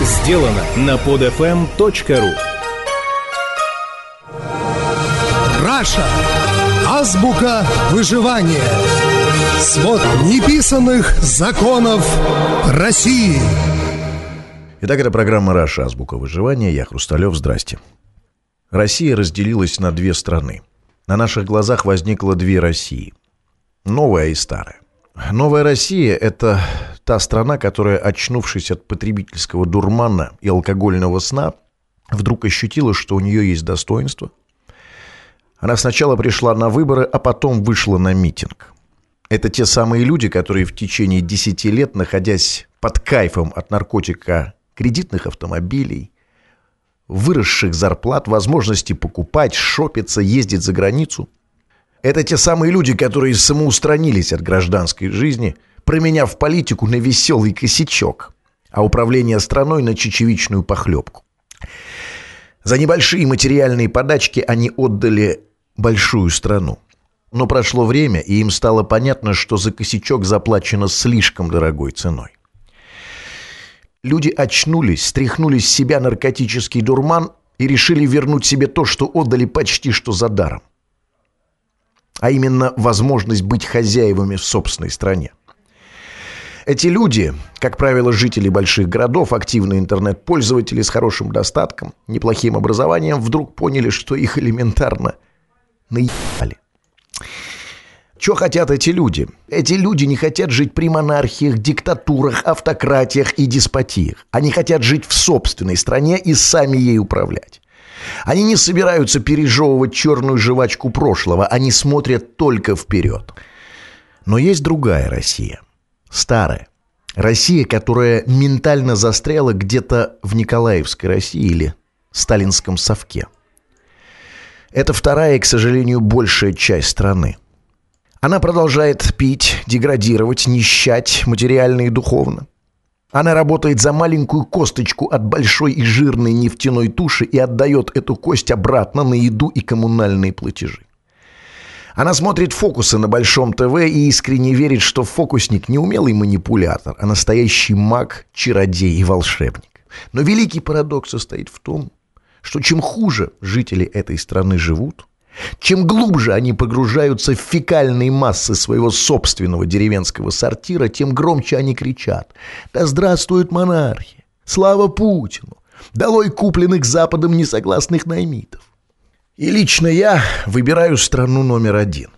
сделано на podfm.ru Раша. Азбука выживания. Свод неписанных законов России. Итак, это программа «Раша. Азбука выживания». Я Хрусталев. Здрасте. Россия разделилась на две страны. На наших глазах возникло две России. Новая и старая. Новая Россия – это та страна, которая, очнувшись от потребительского дурмана и алкогольного сна, вдруг ощутила, что у нее есть достоинство. Она сначала пришла на выборы, а потом вышла на митинг. Это те самые люди, которые в течение 10 лет, находясь под кайфом от наркотика кредитных автомобилей, выросших зарплат, возможности покупать, шопиться, ездить за границу. Это те самые люди, которые самоустранились от гражданской жизни, променяв политику на веселый косячок, а управление страной на чечевичную похлебку. За небольшие материальные подачки они отдали большую страну. Но прошло время, и им стало понятно, что за косячок заплачено слишком дорогой ценой. Люди очнулись, стряхнули с себя наркотический дурман и решили вернуть себе то, что отдали почти что за даром. А именно возможность быть хозяевами в собственной стране. Эти люди, как правило, жители больших городов, активные интернет-пользователи с хорошим достатком, неплохим образованием, вдруг поняли, что их элементарно наебали. Что хотят эти люди? Эти люди не хотят жить при монархиях, диктатурах, автократиях и деспотиях. Они хотят жить в собственной стране и сами ей управлять. Они не собираются пережевывать черную жвачку прошлого, они смотрят только вперед. Но есть другая Россия. Старая. Россия, которая ментально застряла где-то в Николаевской России или сталинском совке. Это вторая и, к сожалению, большая часть страны. Она продолжает пить, деградировать, нищать материально и духовно. Она работает за маленькую косточку от большой и жирной нефтяной туши и отдает эту кость обратно на еду и коммунальные платежи. Она смотрит фокусы на Большом ТВ и искренне верит, что фокусник не умелый манипулятор, а настоящий маг, чародей и волшебник. Но великий парадокс состоит в том, что чем хуже жители этой страны живут, чем глубже они погружаются в фекальные массы своего собственного деревенского сортира, тем громче они кричат «Да здравствует монархия! Слава Путину! Долой купленных Западом несогласных наймитов!» И лично я выбираю страну номер один.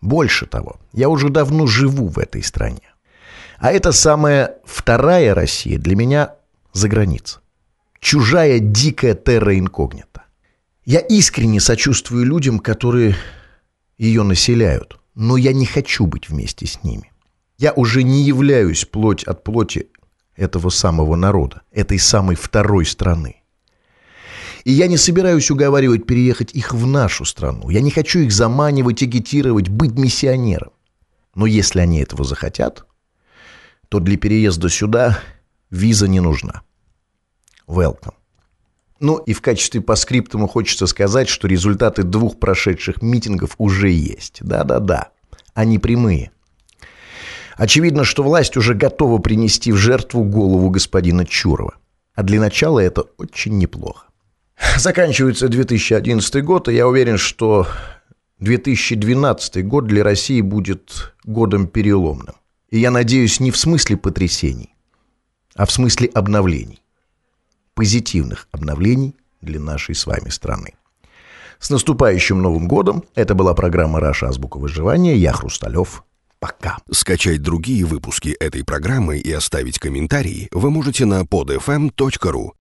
Больше того, я уже давно живу в этой стране. А это самая вторая Россия для меня за границей. Чужая дикая терра инкогнита. Я искренне сочувствую людям, которые ее населяют, но я не хочу быть вместе с ними. Я уже не являюсь плоть от плоти этого самого народа, этой самой второй страны. И я не собираюсь уговаривать переехать их в нашу страну. Я не хочу их заманивать, агитировать, быть миссионером. Но если они этого захотят, то для переезда сюда виза не нужна. Welcome. Ну и в качестве по скриптуму хочется сказать, что результаты двух прошедших митингов уже есть. Да-да-да, они прямые. Очевидно, что власть уже готова принести в жертву голову господина Чурова. А для начала это очень неплохо. Заканчивается 2011 год, и я уверен, что 2012 год для России будет годом переломным. И я надеюсь не в смысле потрясений, а в смысле обновлений позитивных обновлений для нашей с вами страны. С наступающим Новым годом! Это была программа «Раша. Азбука выживания». Я Хрусталев. Пока. Скачать другие выпуски этой программы и оставить комментарии вы можете на podfm.ru.